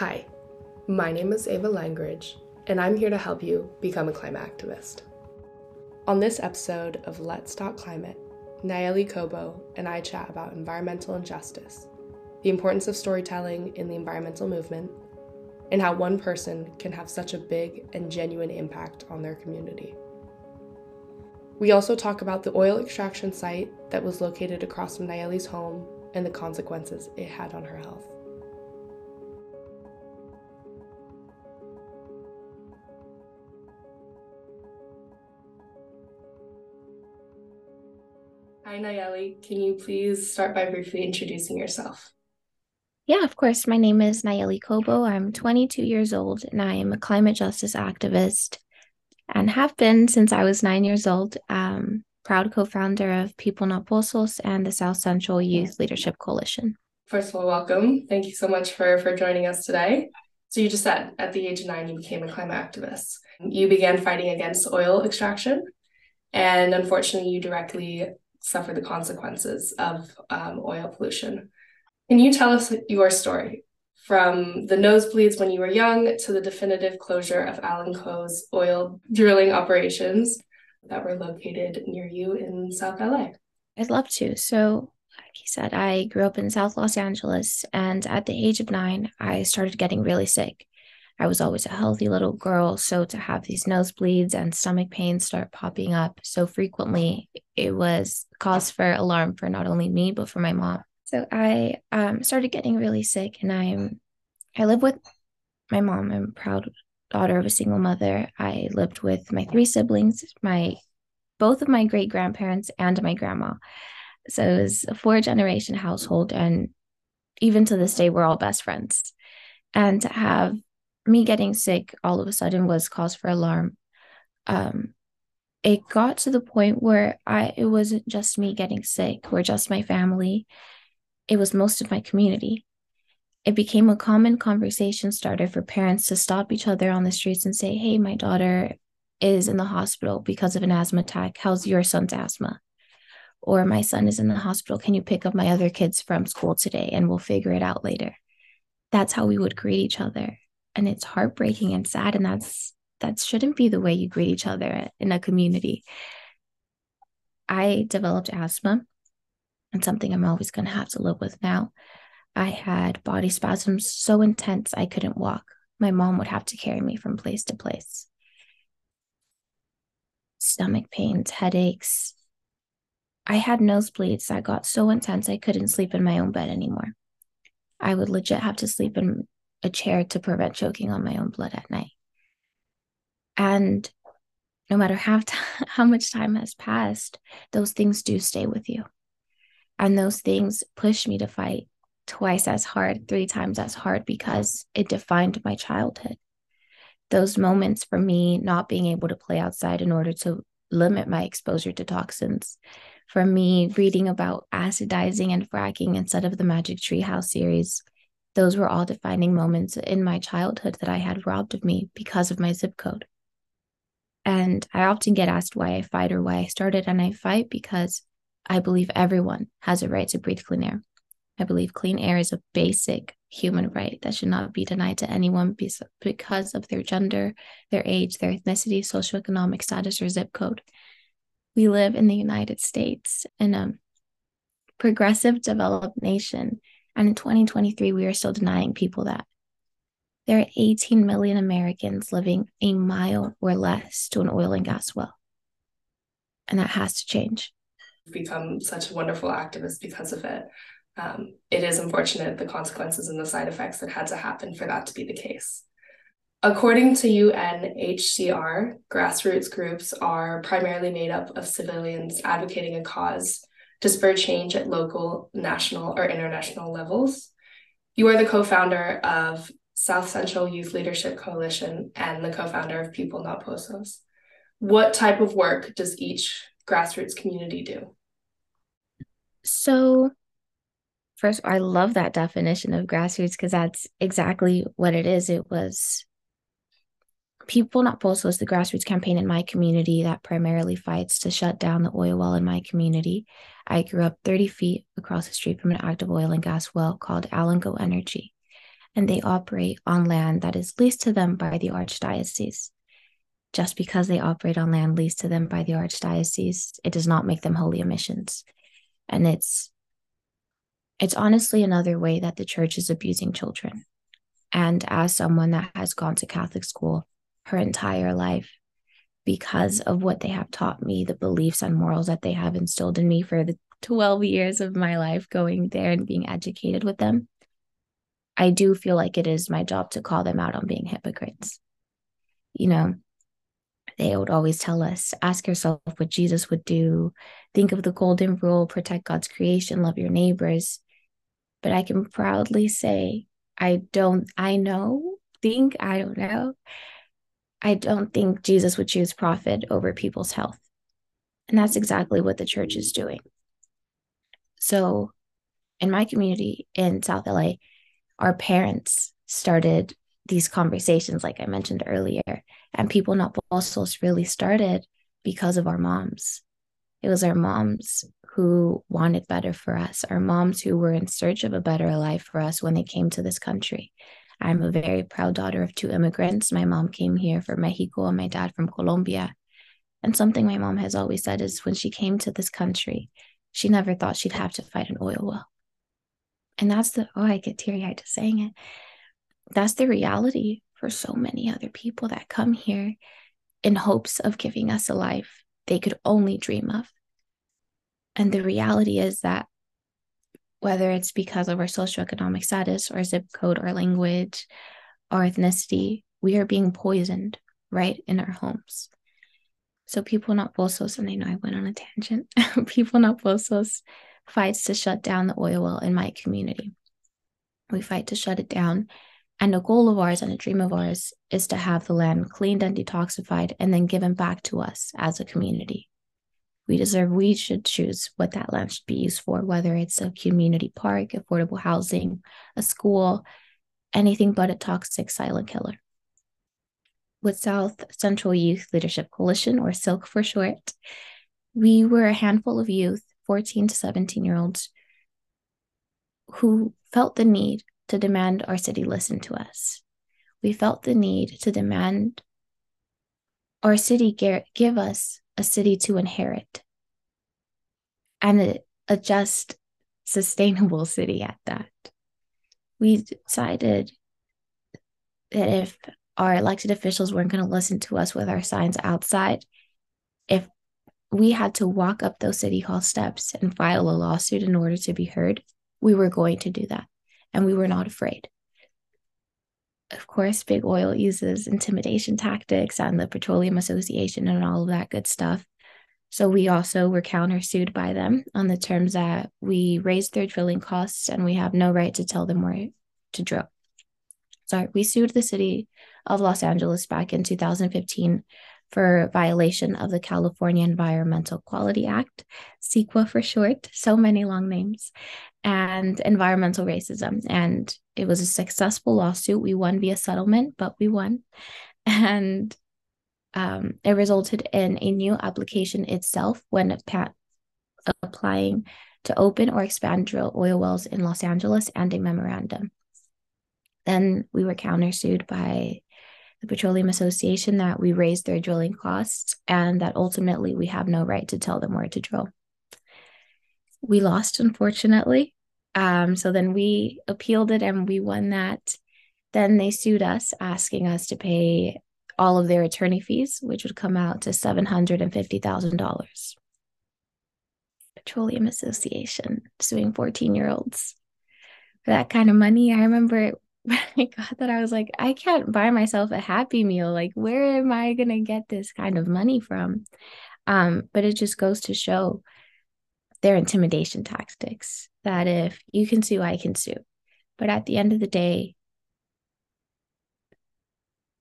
Hi, my name is Ava Langridge, and I'm here to help you become a climate activist. On this episode of Let's Talk Climate, Nalleli Cobo and I chat about environmental injustice, the importance of storytelling in the environmental movement, and how one person can have such a big and genuine impact on their community. We also talk about the oil extraction site that was located across from Nalleli's home and the consequences it had on her health. Hi, Nalleli. Can you please start by briefly introducing yourself? Yeah, of course. My name is Nalleli Cobo. I'm 22 years old and I am a climate justice activist and have been since I was nine years old. Um, proud co founder of People Not Pozos and the South Central Youth Leadership Coalition. First of all, welcome. Thank you so much for, for joining us today. So, you just said at the age of nine, you became a climate activist. You began fighting against oil extraction, and unfortunately, you directly suffer the consequences of um, oil pollution. Can you tell us your story from the nosebleeds when you were young to the definitive closure of AllenCo's oil drilling operations that were located near you in South LA? I'd love to. So, like you said, I grew up in South Los Angeles, and at the age of nine, I started getting really sick. I was always a healthy little girl. So to have these nosebleeds and stomach pains start popping up so frequently, it was cause for alarm for not only me, but for my mom. So I um, started getting really sick and I'm, I live with my mom. I'm proud daughter of a single mother. I lived with my three siblings, my, both of my great grandparents and my grandma. So it was a four generation household. And even to this day, we're all best friends. And to have me getting sick all of a sudden was cause for alarm. Um, it got to the point where I it wasn't just me getting sick or just my family. It was most of my community. It became a common conversation starter for parents to stop each other on the streets and say, Hey, my daughter is in the hospital because of an asthma attack. How's your son's asthma? Or my son is in the hospital. Can you pick up my other kids from school today and we'll figure it out later? That's how we would greet each other and it's heartbreaking and sad and that's that shouldn't be the way you greet each other in a community. I developed asthma and something i'm always going to have to live with now. I had body spasms so intense i couldn't walk. My mom would have to carry me from place to place. Stomach pains headaches. I had nosebleeds that got so intense i couldn't sleep in my own bed anymore. I would legit have to sleep in a chair to prevent choking on my own blood at night. And no matter how, t- how much time has passed, those things do stay with you. And those things push me to fight twice as hard, three times as hard, because it defined my childhood. Those moments for me not being able to play outside in order to limit my exposure to toxins. For me, reading about acidizing and fracking instead of the Magic Tree House series those were all defining moments in my childhood that I had robbed of me because of my zip code. And I often get asked why I fight or why I started, and I fight because I believe everyone has a right to breathe clean air. I believe clean air is a basic human right that should not be denied to anyone because of their gender, their age, their ethnicity, socioeconomic status, or zip code. We live in the United States in a progressive, developed nation and in 2023, we are still denying people that. There are 18 million Americans living a mile or less to an oil and gas well. And that has to change. Become such a wonderful activist because of it. Um, it is unfortunate the consequences and the side effects that had to happen for that to be the case. According to UNHCR, grassroots groups are primarily made up of civilians advocating a cause to spur change at local, national, or international levels. You are the co founder of South Central Youth Leadership Coalition and the co founder of People Not Pozos. What type of work does each grassroots community do? So, first, I love that definition of grassroots because that's exactly what it is. It was People Not Pozos, the grassroots campaign in my community that primarily fights to shut down the oil well in my community. I grew up 30 feet across the street from an active oil and gas well called AllenCo Energy. and they operate on land that is leased to them by the archdiocese. Just because they operate on land leased to them by the archdiocese, it does not make them holy missions. And it's it's honestly another way that the church is abusing children. And as someone that has gone to Catholic school her entire life, because of what they have taught me, the beliefs and morals that they have instilled in me for the 12 years of my life going there and being educated with them, I do feel like it is my job to call them out on being hypocrites. You know, they would always tell us ask yourself what Jesus would do, think of the golden rule, protect God's creation, love your neighbors. But I can proudly say, I don't, I know, think, I don't know. I don't think Jesus would choose profit over people's health. And that's exactly what the church is doing. So, in my community in South LA, our parents started these conversations, like I mentioned earlier, and People Not Pozos really started because of our moms. It was our moms who wanted better for us, our moms who were in search of a better life for us when they came to this country. I'm a very proud daughter of two immigrants. My mom came here from Mexico and my dad from Colombia. And something my mom has always said is when she came to this country, she never thought she'd have to fight an oil well. And that's the, oh, I get teary eyed just saying it. That's the reality for so many other people that come here in hopes of giving us a life they could only dream of. And the reality is that whether it's because of our socioeconomic status or zip code or language or ethnicity, we are being poisoned right in our homes. So people not pozos, and I know I went on a tangent. people not pozos fights to shut down the oil well in my community. We fight to shut it down. And a goal of ours and a dream of ours is to have the land cleaned and detoxified and then given back to us as a community. We deserve, we should choose what that land should be used for, whether it's a community park, affordable housing, a school, anything but a toxic silent killer. With South Central Youth Leadership Coalition, or SILC for short, we were a handful of youth 14 to 17 year olds who felt the need to demand our city listen to us. We felt the need to demand our city give us a city to inherit and a, just, sustainable city at that. We decided that if our elected officials weren't going to listen to us with our signs outside, if we had to walk up those city hall steps and file a lawsuit in order to be heard, we were going to do that. And we were not afraid. Of course, Big Oil uses intimidation tactics and the Petroleum Association and all of that good stuff. So we also were countersued by them on the terms that we raised their drilling costs and we have no right to tell them where to drill. Sorry, we sued the city of Los Angeles back in 2015 for violation of the California Environmental Quality Act, CEQA for short, so many long names, and environmental racism. And it was a successful lawsuit. We won via settlement, but we won. And um, it resulted in a new application itself when applying to open or expand drill oil wells in Los Angeles and a memorandum. Then we were countersued by the Petroleum Association that we raised their drilling costs and that ultimately we have no right to tell them where to drill. We lost, unfortunately. Um, so then we appealed it and we won that. Then they sued us, asking us to pay all of their attorney fees, which would come out to $750,000. Petroleum Association suing 14 year olds for that kind of money. I remember I got that, I was like, I can't buy myself a happy meal. Like, where am I going to get this kind of money from? Um, but it just goes to show their intimidation tactics that if you can sue, I can sue. But at the end of the day,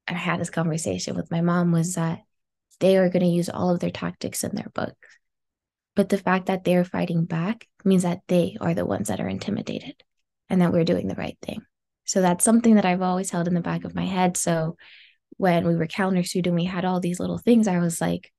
I had this conversation with my mom was that they are going to use all of their tactics in their book. But the fact that they're fighting back means that they are the ones that are intimidated and that we're doing the right thing. So that's something that I've always held in the back of my head. So when we were countersued and we had all these little things, I was like,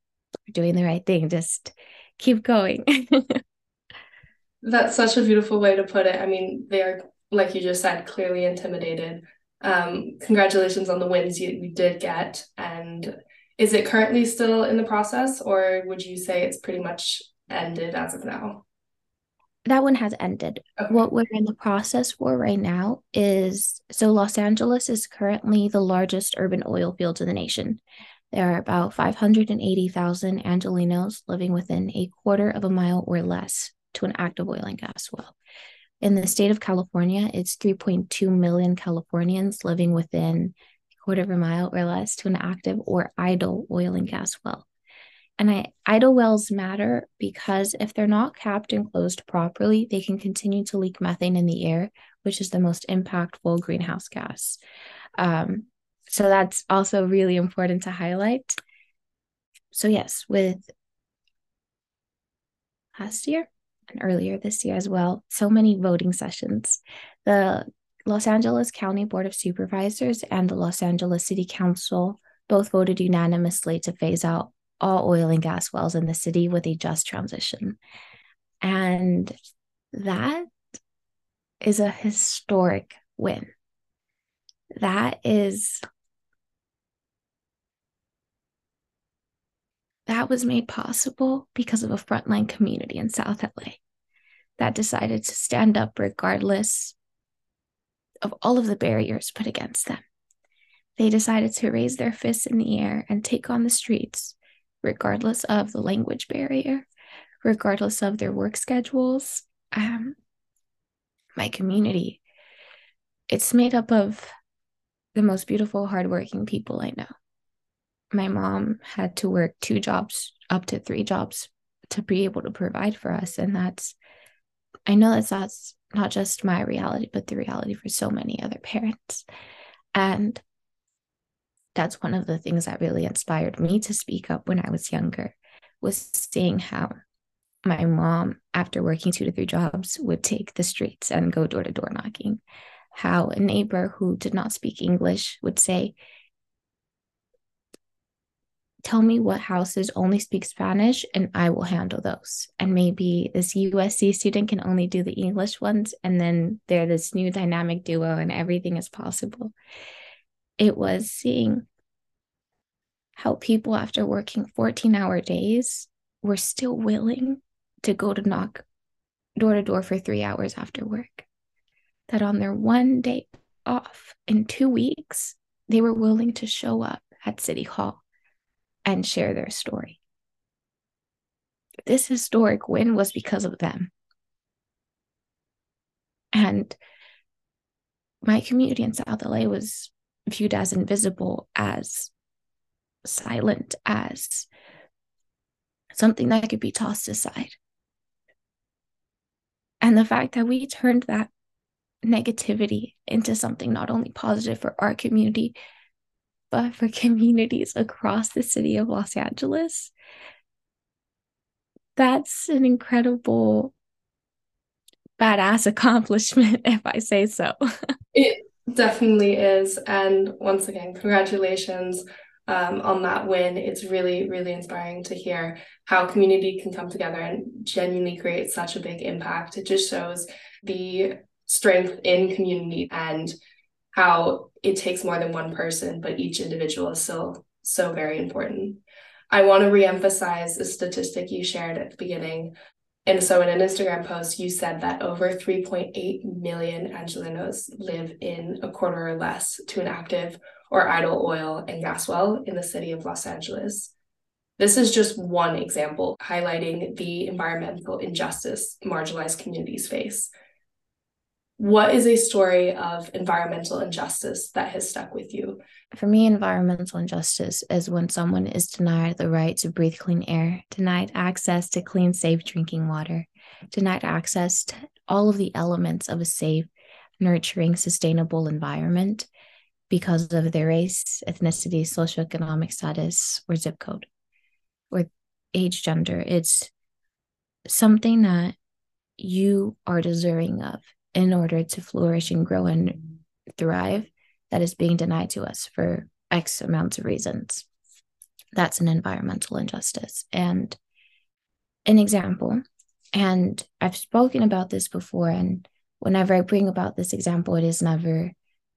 we're doing the right thing. Just keep going. that's such a beautiful way to put it. I mean, they are like you just said, clearly intimidated. Um, congratulations on the wins you, you did get. And is it currently still in the process, or would you say it's pretty much ended as of now? That one has ended. Okay. What we're in the process for right now is so Los Angeles is currently the largest urban oil field in the nation. There are about 580,000 Angelenos living within a quarter of a mile or less to an active oil and gas well. In the state of California, it's 3.2 million Californians living within a quarter of a mile or less to an active or idle oil and gas well. And I, idle wells matter because if they're not capped and closed properly, they can continue to leak methane in the air, which is the most impactful greenhouse gas. Um, so that's also really important to highlight. So, yes, with last year and earlier this year as well, so many voting sessions. The Los Angeles County Board of Supervisors and the Los Angeles City Council both voted unanimously to phase out all oil and gas wells in the city with a just transition. And that is a historic win. That is that was made possible because of a frontline community in South LA that decided to stand up regardless of all of the barriers put against them. They decided to raise their fists in the air and take on the streets regardless of the language barrier, regardless of their work schedules. Um, my community, it's made up of the most beautiful, hardworking people I know. My mom had to work two jobs, up to three jobs, to be able to provide for us. And that's, I know that's, that's not just my reality, but the reality for so many other parents. And that's one of the things that really inspired me to speak up when I was younger was seeing how my mom, after working two to three jobs, would take the streets and go door to door knocking. How a neighbor who did not speak English would say, Tell me what houses only speak Spanish and I will handle those. And maybe this USC student can only do the English ones. And then they're this new dynamic duo and everything is possible it was seeing how people, after working 14 hour days, were still willing to go to knock door to door for three hours after work. That on their one day off in two weeks, they were willing to show up at City Hall and share their story. This historic win was because of them. And my community in South LA was viewed as invisible, as silent, as something that could be tossed aside. And the fact that we turned that negativity into something not only positive for our community, but for communities across the city of Los Angeles, that's an incredible badass accomplishment, if I say so. it Definitely is. And once again, congratulations um, on that win. It's really, really inspiring to hear how community can come together and genuinely create such a big impact. It just shows the strength in community and how it takes more than one person, but each individual is still so very important. I want to reemphasize the statistic you shared at the beginning and so in an Instagram post, you said that over 3.8 million Angelenos live in a quarter or less to an active or idle oil and gas well in the city of Los Angeles. This is just one example highlighting the environmental injustice marginalized communities face. What is a story of environmental injustice that has stuck with you? For me, environmental injustice is when someone is denied the right to breathe clean air, denied access to clean, safe drinking water, denied access to all of the elements of a safe, nurturing, sustainable environment because of their race, ethnicity, socioeconomic status, or zip code, or age, gender. It's something that you are deserving of in order to flourish and grow and thrive that is being denied to us for X amounts of reasons. That's an environmental injustice. And an example, and I've spoken about this before, and whenever I bring about this example, it is never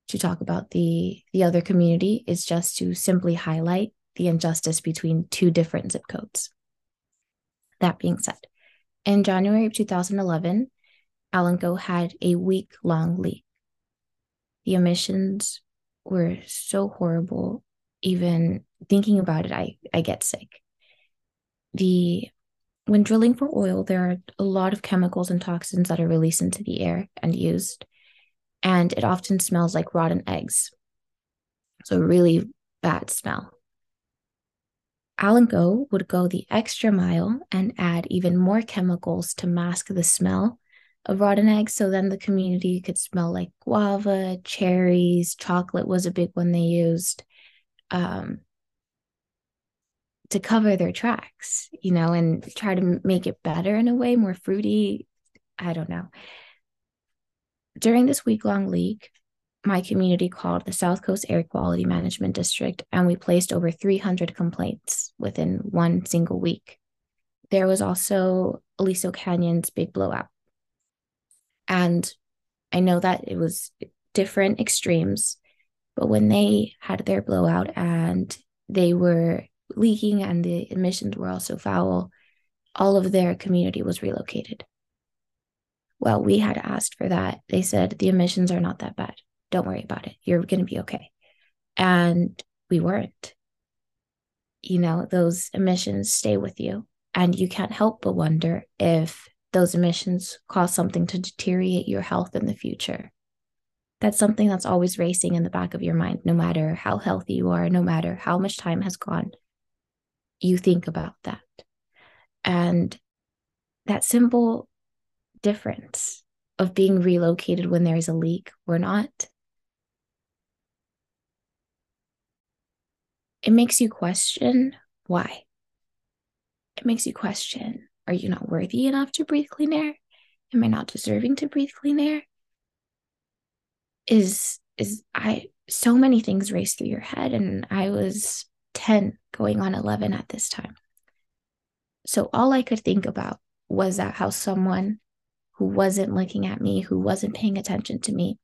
to talk about the the other community. It's just to simply highlight the injustice between two different zip codes. That being said, in January of 2011, AllenCo had a week long leak. The emissions were so horrible. Even thinking about it, I, I get sick. The when drilling for oil, there are a lot of chemicals and toxins that are released into the air and used, and it often smells like rotten eggs. So, really bad smell. AllenCo would go the extra mile and add even more chemicals to mask the smell of rotten eggs. So then the community could smell like guava, cherries, chocolate was a big one they used. Um, to cover their tracks, you know, and try to make it better in a way, more fruity. I don't know. During this week long leak, my community called the South Coast Air Quality Management District, and we placed over 300 complaints within one single week. There was also Aliso Canyon's big blowout. And I know that it was different extremes, but when they had their blowout and they were leaking and the emissions were also foul, all of their community was relocated. Well, we had asked for that. They said the emissions are not that bad. Don't worry about it. You're going to be okay. And we weren't. You know, those emissions stay with you. And you can't help but wonder if those emissions cause something to deteriorate your health in the future. That's something that's always racing in the back of your mind, no matter how healthy you are, no matter how much time has gone you think about that. And that simple difference of being relocated when there is a leak or not, it makes you question why. It makes you question are you not worthy enough to breathe clean air? Am I not deserving to breathe clean air? Is is I so many things race through your head and I was 10 going on 11 at this time. So all I could think about was that how someone who wasn't looking at me, who wasn't paying attention to me,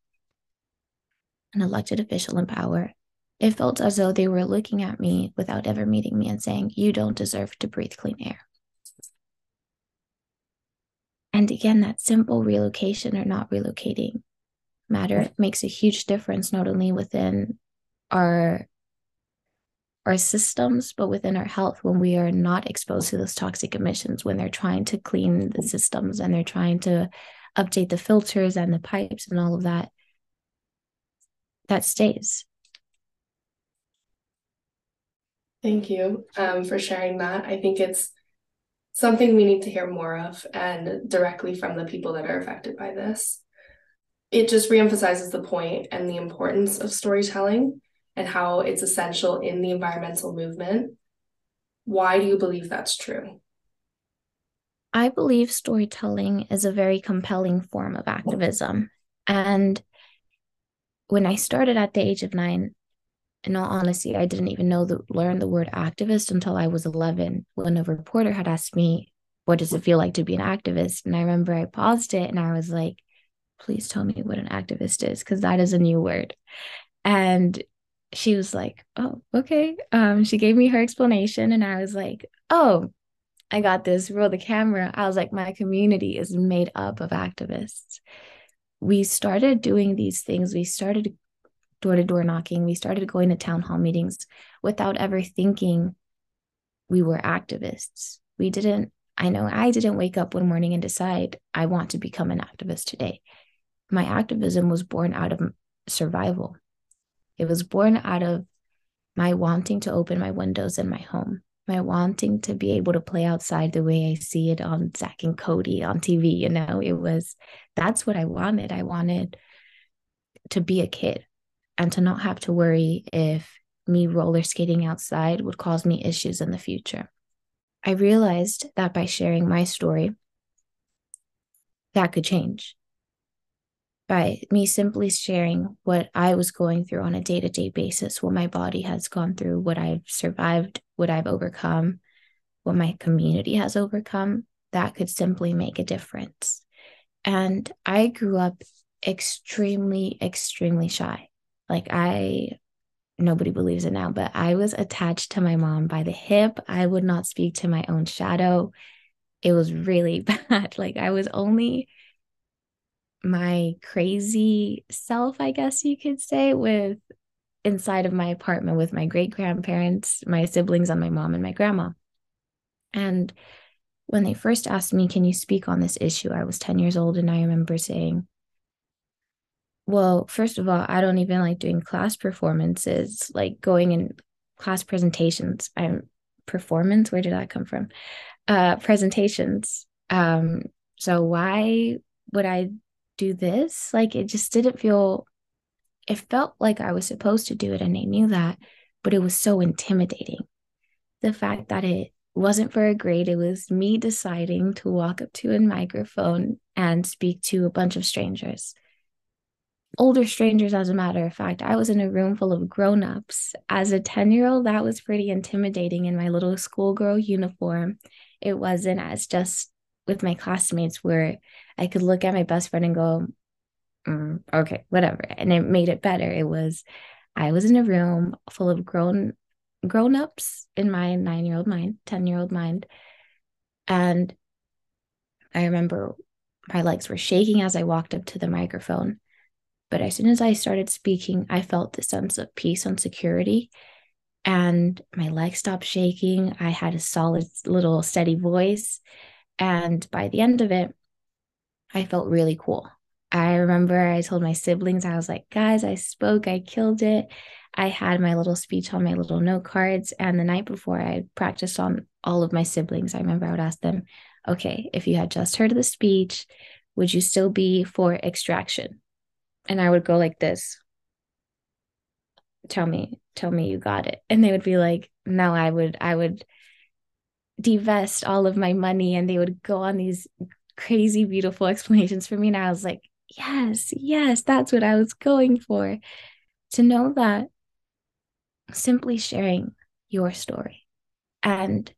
an elected official in power, it felt as though they were looking at me without ever meeting me and saying, You don't deserve to breathe clean air. And again, that simple relocation or not relocating matter makes a huge difference, not only within our our systems, but within our health when we are not exposed to those toxic emissions, when they're trying to clean the systems and they're trying to update the filters and the pipes and all of that, that stays. Thank you um, for sharing that. I think it's something we need to hear more of and directly from the people that are affected by this. It just reemphasizes the point and the importance of storytelling and how it's essential in the environmental movement. Why do you believe that's true? I believe storytelling is a very compelling form of activism. And when I started at the age of nine, in all honesty, I didn't even know the learn the word activist until I was 11 when a reporter had asked me, What does it feel like to be an activist? And I remember I paused it and I was like, Please tell me what an activist is, because that is a new word. And she was like, "Oh, okay." Um, she gave me her explanation, and I was like, "Oh, I got this." Roll the camera. I was like, "My community is made up of activists." We started doing these things. We started door to door knocking. We started going to town hall meetings without ever thinking we were activists. We didn't. I know I didn't wake up one morning and decide I want to become an activist today. My activism was born out of survival it was born out of my wanting to open my windows in my home, my wanting to be able to play outside the way I see it on Zack and Cody on TV. You know, it was that's what I wanted. I wanted to be a kid and to not have to worry if me roller skating outside would cause me issues in the future. I realized that by sharing my story, that could change by me simply sharing what I was going through on a day to day basis, what my body has gone through, what I've survived, what I've overcome, what my community has overcome, that could simply make a difference. And I grew up extremely, extremely shy. Like, I, nobody believes it now, but I was attached to my mom by the hip. I would not speak to my own shadow. It was really bad. Like, I was only my crazy self, I guess you could say, with inside of my apartment with my great grandparents, my siblings, and my mom and my grandma. And when they first asked me, Can you speak on this issue? I was 10 years old, and I remember saying, Well, first of all, I don't even like doing class performances, like going in class presentations. I'm performance, where did that come from? Uh, presentations. Um, so why would I do this? Like it just didn't feel it felt like I was supposed to do it and I knew that, but it was so intimidating. The fact that it wasn't for a grade, it was me deciding to walk up to a microphone and speak to a bunch of strangers. Older strangers, as a matter of fact. I was in a room full of grown ups. As a 10 year old, that was pretty intimidating in my little schoolgirl uniform. It wasn't as just with my classmates where I could look at my best friend and go, mm, okay, whatever. And it made it better. It was, I was in a room full of grown grown ups in my nine year old mind, 10 year old mind. And I remember my legs were shaking as I walked up to the microphone. But as soon as I started speaking, I felt the sense of peace and security. And my legs stopped shaking. I had a solid little steady voice. And by the end of it, I felt really cool. I remember I told my siblings, I was like, guys, I spoke, I killed it. I had my little speech on my little note cards. And the night before, I practiced on all of my siblings. I remember I would ask them, okay, if you had just heard the speech, would you still be for extraction? And I would go like this tell me tell me you got it and they would be like no i would i would divest all of my money and they would go on these crazy beautiful explanations for me and i was like yes, yes, that's what I was going for. To know that simply sharing your story. And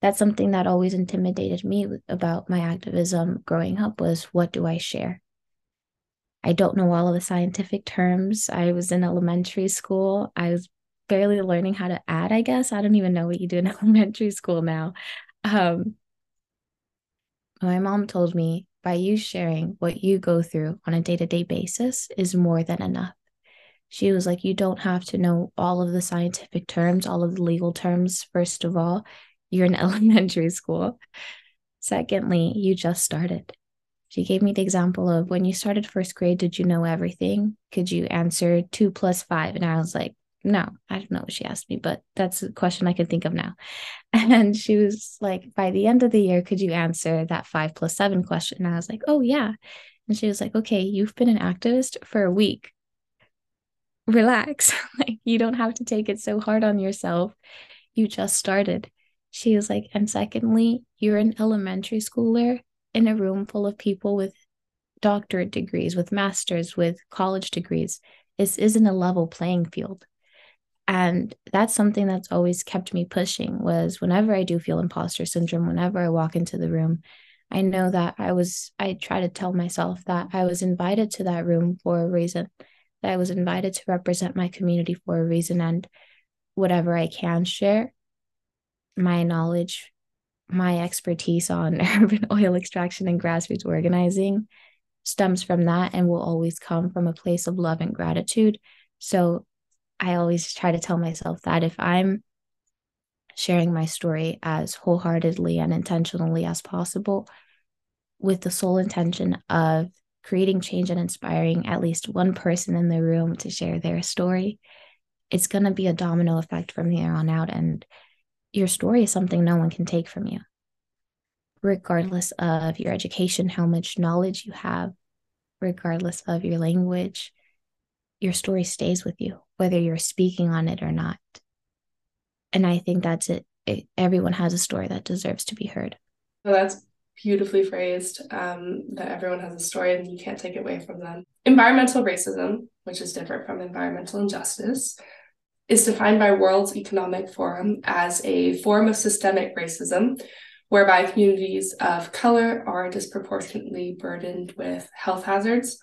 that's something that always intimidated me about my activism growing up was what do I share? I don't know all of the scientific terms. I was in elementary school. I was barely learning how to add, I guess. I don't even know what you do in elementary school now. Um, my mom told me by you sharing what you go through on a day to day basis is more than enough. She was like, You don't have to know all of the scientific terms, all of the legal terms. First of all, you're in elementary school. Secondly, you just started. She gave me the example of when you started first grade, did you know everything? Could you answer two plus five? And I was like, no, I don't know what she asked me, but that's a question I can think of now. And she was like, by the end of the year, could you answer that five plus seven question? And I was like, oh, yeah. And she was like, okay, you've been an activist for a week. Relax. like, you don't have to take it so hard on yourself. You just started. She was like, and secondly, you're an elementary schooler in a room full of people with doctorate degrees, with masters, with college degrees. This isn't a level playing field and that's something that's always kept me pushing was whenever i do feel imposter syndrome whenever i walk into the room i know that i was i try to tell myself that i was invited to that room for a reason that i was invited to represent my community for a reason and whatever i can share my knowledge my expertise on urban oil extraction and grassroots organizing stems from that and will always come from a place of love and gratitude so I always try to tell myself that if I'm sharing my story as wholeheartedly and intentionally as possible, with the sole intention of creating change and inspiring at least one person in the room to share their story, it's going to be a domino effect from here on out. And your story is something no one can take from you, regardless of your education, how much knowledge you have, regardless of your language, your story stays with you, whether you're speaking on it or not. And I think that's it. it everyone has a story that deserves to be heard. Well, that's beautifully phrased um, that everyone has a story and you can't take it away from them. Environmental racism, which is different from environmental injustice, is defined by World Economic Forum as a form of systemic racism whereby communities of color are disproportionately burdened with health hazards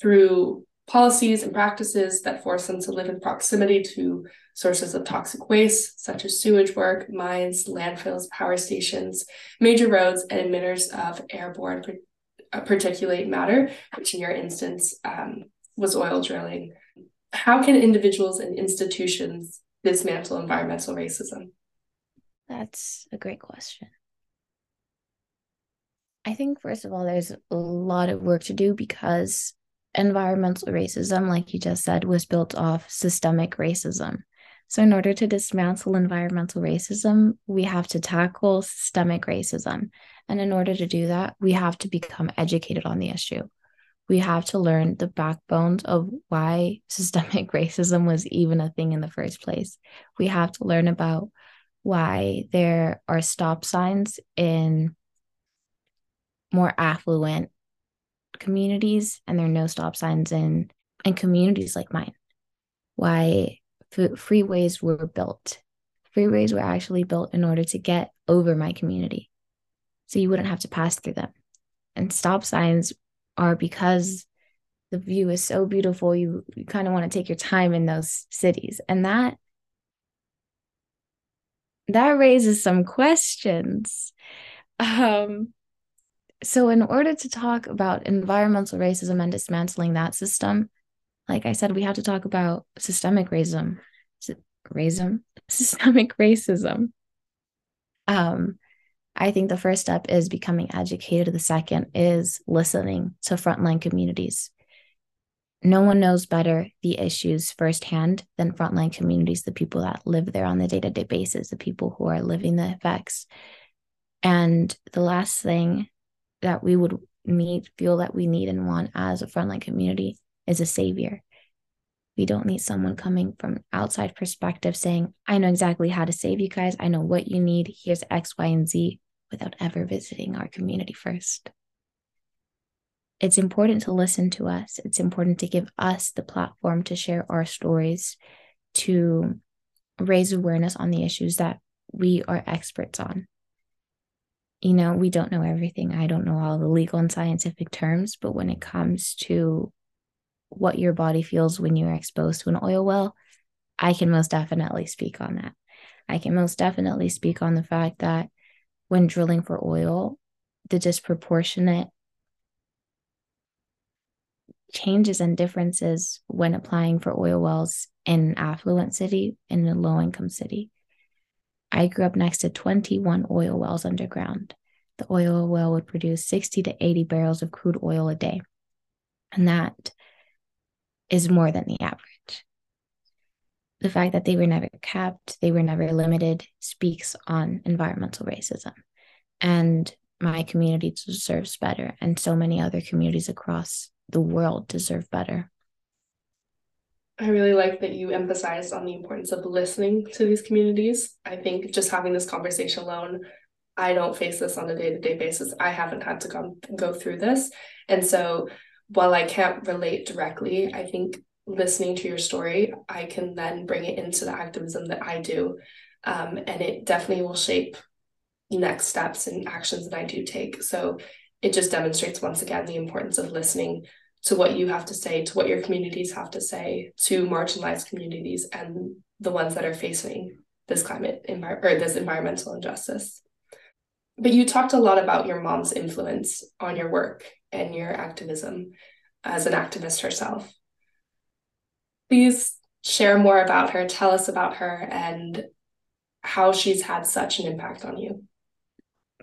through policies and practices that force them to live in proximity to sources of toxic waste, such as sewage work, mines, landfills, power stations, major roads, and emitters of airborne uh, particulate matter, which in your instance um, was oil drilling. How can individuals and institutions dismantle environmental racism? That's a great question. I think, first of all, there's a lot of work to do because environmental racism, like you just said, was built off systemic racism. So, in order to dismantle environmental racism, we have to tackle systemic racism. And in order to do that, we have to become educated on the issue. We have to learn the backbones of why systemic racism was even a thing in the first place. We have to learn about why there are stop signs in more affluent communities and there are no stop signs in in communities like mine. Why f- freeways were built. Freeways were actually built in order to get over my community. So you wouldn't have to pass through them. And stop signs are because the view is so beautiful you, you kind of want to take your time in those cities and that that raises some questions um so, in order to talk about environmental racism and dismantling that system, like I said, we have to talk about systemic racism, racism, systemic racism. Um, I think the first step is becoming educated. The second is listening to frontline communities. No one knows better the issues firsthand than frontline communities, the people that live there on the day to day basis, the people who are living the effects. And the last thing that we would need, feel that we need and want as a frontline community is a savior. We don't need someone coming from outside perspective saying, I know exactly how to save you guys. I know what you need. Here's X, Y, and Z without ever visiting our community first. It's important to listen to us. It's important to give us the platform to share our stories, to raise awareness on the issues that we are experts on you know, we don't know everything. I don't know all the legal and scientific terms, but when it comes to what your body feels when you're exposed to an oil well, I can most definitely speak on that. I can most definitely speak on the fact that when drilling for oil, the disproportionate changes and differences when applying for oil wells in an affluent city and a low income city I grew up next to 21 oil wells underground. The oil well would produce 60 to 80 barrels of crude oil a day. And that is more than the average. The fact that they were never capped, they were never limited, speaks on environmental racism. And my community deserves better, and so many other communities across the world deserve better. I really like that you emphasized on the importance of listening to these communities. I think just having this conversation alone, I don't face this on a day to day basis. I haven't had to go, go through this. And so while I can't relate directly, I think listening to your story, I can then bring it into the activism that I do. Um, and it definitely will shape next steps and actions that I do take. So it just demonstrates once again the importance of listening to what you have to say, to what your communities have to say, to marginalized communities and the ones that are facing this climate or this environmental injustice. But you talked a lot about your mom's influence on your work and your activism as an activist herself. Please share more about her, tell us about her and how she's had such an impact on you.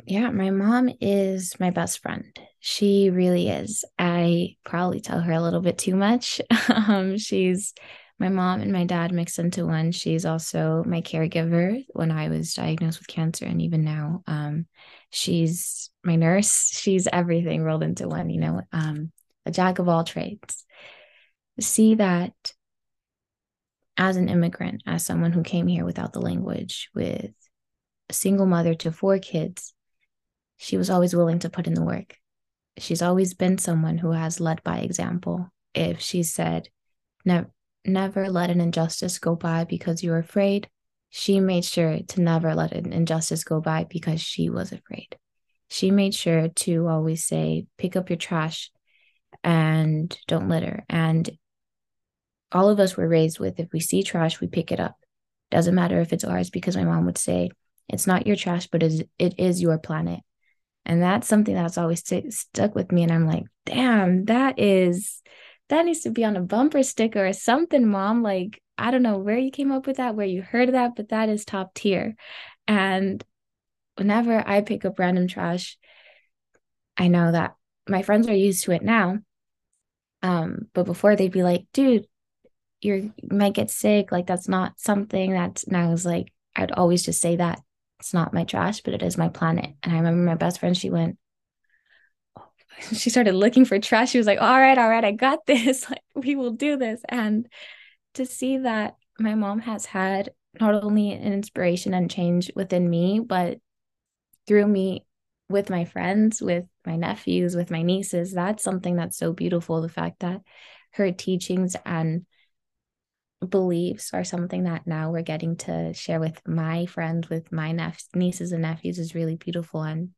Yeah, my mom is my best friend. She really is. I probably tell her a little bit too much. um, she's my mom and my dad mixed into one. She's also my caregiver when I was diagnosed with cancer, and even now, um, she's my nurse. She's everything rolled into one. You know, um, a jack of all trades. See that as an immigrant, as someone who came here without the language, with a single mother to four kids, she was always willing to put in the work. She's always been someone who has led by example. If she said, never, never let an injustice go by because you're afraid, she made sure to never let an injustice go by because she was afraid. She made sure to always say, pick up your trash and don't litter. And all of us were raised with if we see trash, we pick it up. Doesn't matter if it's ours, because my mom would say, it's not your trash, but it is your planet. And that's something that's always st- stuck with me. And I'm like, damn, that is, that needs to be on a bumper sticker or something, mom. Like, I don't know where you came up with that, where you heard that, but that is top tier. And whenever I pick up random trash, I know that my friends are used to it now. Um, but before they'd be like, dude, you might get sick. Like that's not something that's and I was like, I'd always just say that it's not my trash, but it is my planet. And I remember my best friend, she went, she started looking for trash. She was like, all right, all right, I got this. Like we will do this. And to see that my mom has had not only an inspiration and change within me, but through me with my friends, with my nephews, with my nieces, that's something that's so beautiful. The fact that her teachings and beliefs are something that now we're getting to share with my friends, with my nep- nieces and nephews is really beautiful. And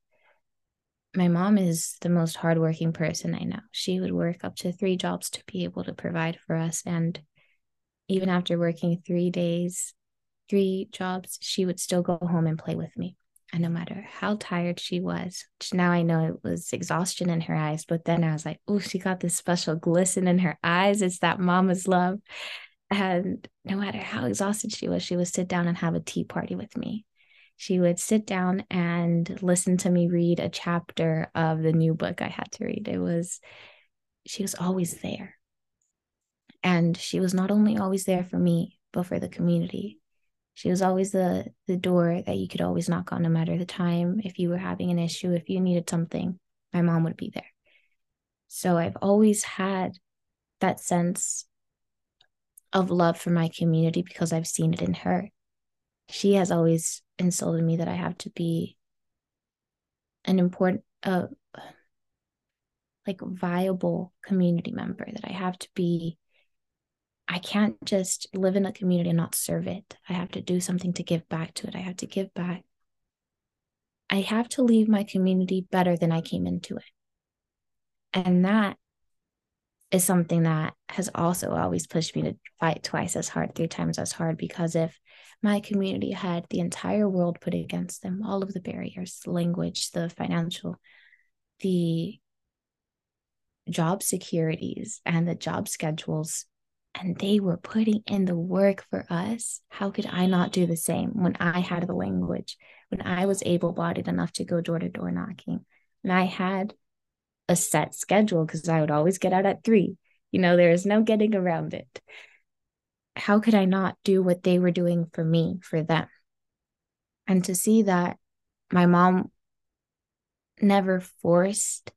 my mom is the most hardworking person I know. She would work up to three jobs to be able to provide for us. And even after working three days, three jobs, she would still go home and play with me. And no matter how tired she was, which now I know it was exhaustion in her eyes, but then I was like, oh, she got this special glisten in her eyes. It's that mama's love. And no matter how exhausted she was, she would sit down and have a tea party with me. She would sit down and listen to me read a chapter of the new book I had to read. It was, she was always there. And she was not only always there for me, but for the community. She was always the the door that you could always knock on no matter the time. If you were having an issue, if you needed something, my mom would be there. So I've always had that sense of love for my community because I've seen it in her. She has always instilled in me that I have to be an important uh like viable community member that I have to be I can't just live in a community and not serve it. I have to do something to give back to it. I have to give back. I have to leave my community better than I came into it. And that is something that has also always pushed me to fight twice as hard, three times as hard, because if my community had the entire world put against them, all of the barriers, the language, the financial, the job securities, and the job schedules and they were putting in the work for us. How could I not do the same when I had the language, when I was able bodied enough to go door to door knocking, and I had a set schedule because I would always get out at three? You know, there is no getting around it. How could I not do what they were doing for me, for them? And to see that my mom never forced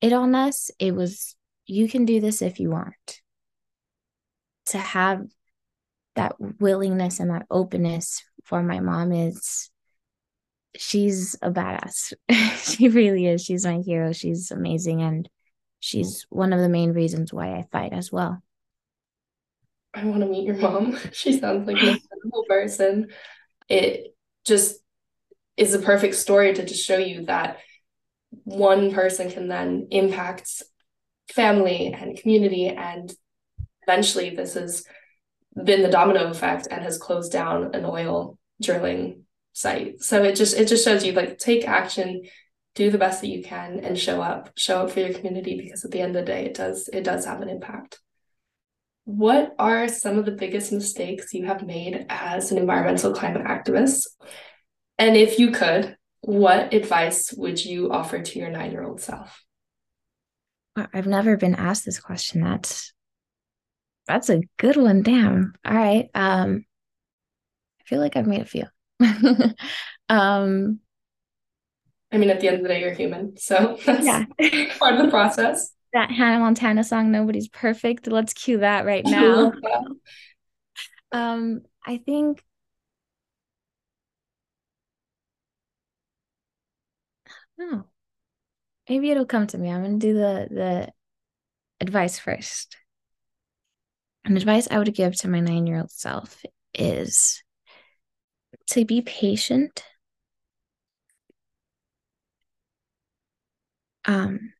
it on us, it was, you can do this if you want to have that willingness and that openness for my mom is she's a badass. she really is. She's my hero. She's amazing and she's mm. one of the main reasons why I fight as well. I want to meet your mom. She sounds like an incredible person. It just is a perfect story to just show you that one person can then impact family and community and eventually this has been the domino effect and has closed down an oil drilling site. So it just it just shows you like take action, do the best that you can and show up. Show up for your community because at the end of the day it does it does have an impact. What are some of the biggest mistakes you have made as an environmental climate activist? And if you could, what advice would you offer to your 9-year-old self? I've never been asked this question. That's that's a good one. Damn. All right. Um, I feel like I've made a few. um, I mean, at the end of the day, you're human, so that's yeah. part of the process. That Hannah Montana song, "Nobody's Perfect." Let's cue that right now. um, I think. No, maybe it'll come to me. I'm gonna do the the advice first. An advice I would give to my nine year old self is to be patient. Um,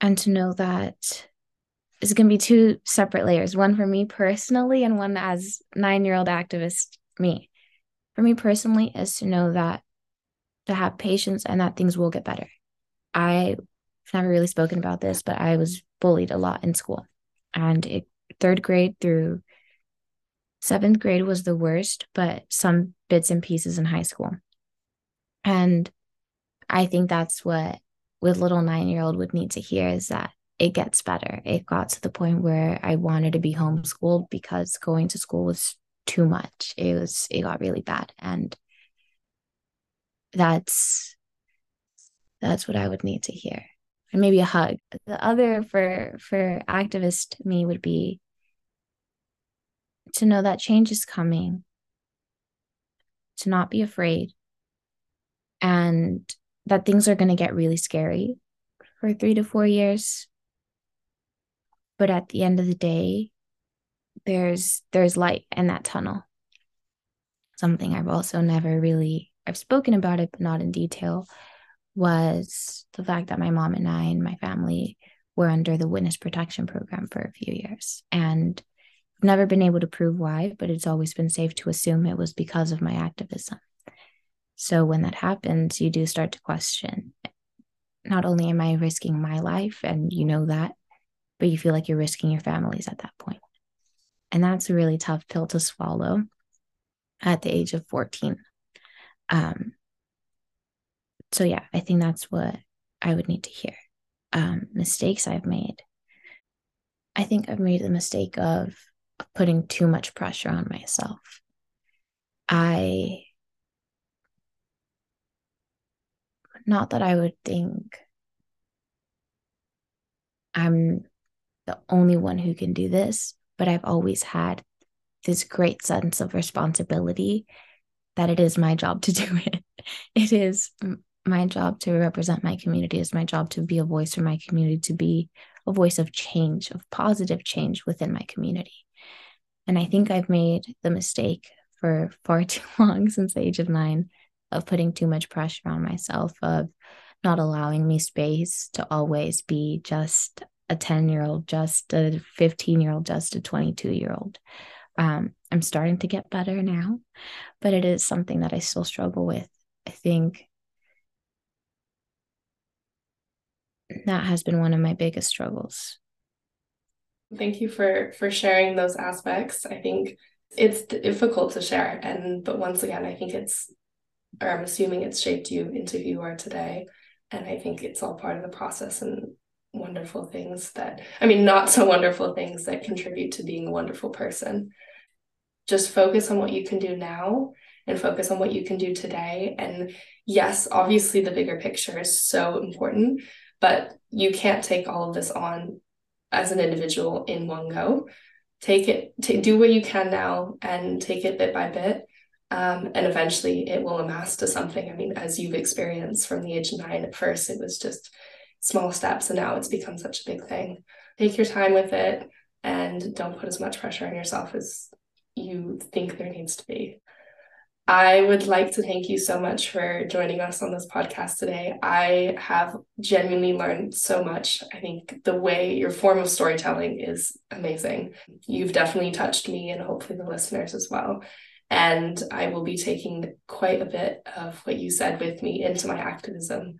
and to know that it's going to be two separate layers one for me personally and one as nine year old activist me. For me personally is to know that to have patience and that things will get better. I've never really spoken about this but i was bullied a lot in school. And it, third grade through seventh grade was the worst but some bits and pieces in high school and i think that's what with little nine year old would need to hear is that it gets better. It got to the point where I wanted to be homeschooled because going to school was too much. It was it got really bad. And that's that's what I would need to hear. And maybe a hug. The other for for activist me would be to know that change is coming, to not be afraid, and that things are going to get really scary for three to four years. But at the end of the day there's there's light in that tunnel. Something i've also never really i've spoken about it but not in detail was the fact that my mom and i and my family were under the witness protection program for a few years. And never been able to prove why but it's always been safe to assume it was because of my activism so when that happens, you do start to question not only am I risking my life, and you know that, but you feel like you're risking your families at that point. And that's a really tough pill to swallow at the age of 14. Um, so, yeah, I think that's what I would need to hear. Um, mistakes I've made. I think I've made the mistake of putting too much pressure on myself. I Not that I would think I'm the only one who can do this, but I've always had this great sense of responsibility that it is my job to do it. It is my job to represent my community, it's my job to be a voice for my community, to be a voice of change, of positive change within my community. And I think I've made the mistake for far too long since the age of nine of putting too much pressure on myself, of not allowing me space to always be just a 10 year old, just a 15 year old, just a 22 year old. Um, I'm starting to get better now, but it is something that I still struggle with. I think that has been one of my biggest struggles. Thank you for for sharing those aspects. I think it's difficult to share and but once again I think it's or I'm assuming it's shaped you into who you are today. And I think it's all part of the process and wonderful things that, I mean, not so wonderful things that contribute to being a wonderful person. Just focus on what you can do now and focus on what you can do today. And yes, obviously, the bigger picture is so important, but you can't take all of this on as an individual in one go. Take it, to do what you can now and take it bit by bit um, and eventually it will amass to something. I mean, as you've experienced from the age of nine, at first it was just small steps, and now it's become such a big thing. Take your time with it and don't put as much pressure on yourself as you think there needs to be. I would like to thank you so much for joining us on this podcast today. I have genuinely learned so much. I think the way your form of storytelling is amazing. You've definitely touched me and hopefully the listeners as well. And I will be taking quite a bit of what you said with me into my activism,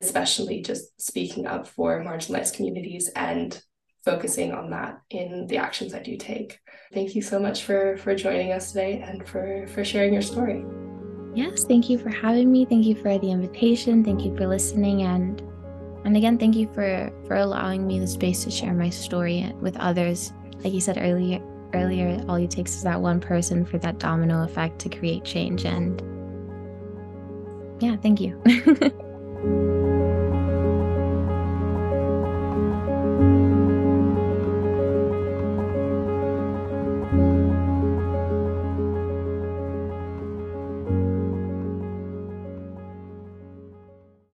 especially just speaking up for marginalized communities and focusing on that in the actions I do take. Thank you so much for for joining us today and for for sharing your story. Yes, thank you for having me. Thank you for the invitation. Thank you for listening and and again, thank you for for allowing me the space to share my story with others. Like you said earlier, earlier, all it takes is that one person for that domino effect to create change. And yeah, thank you.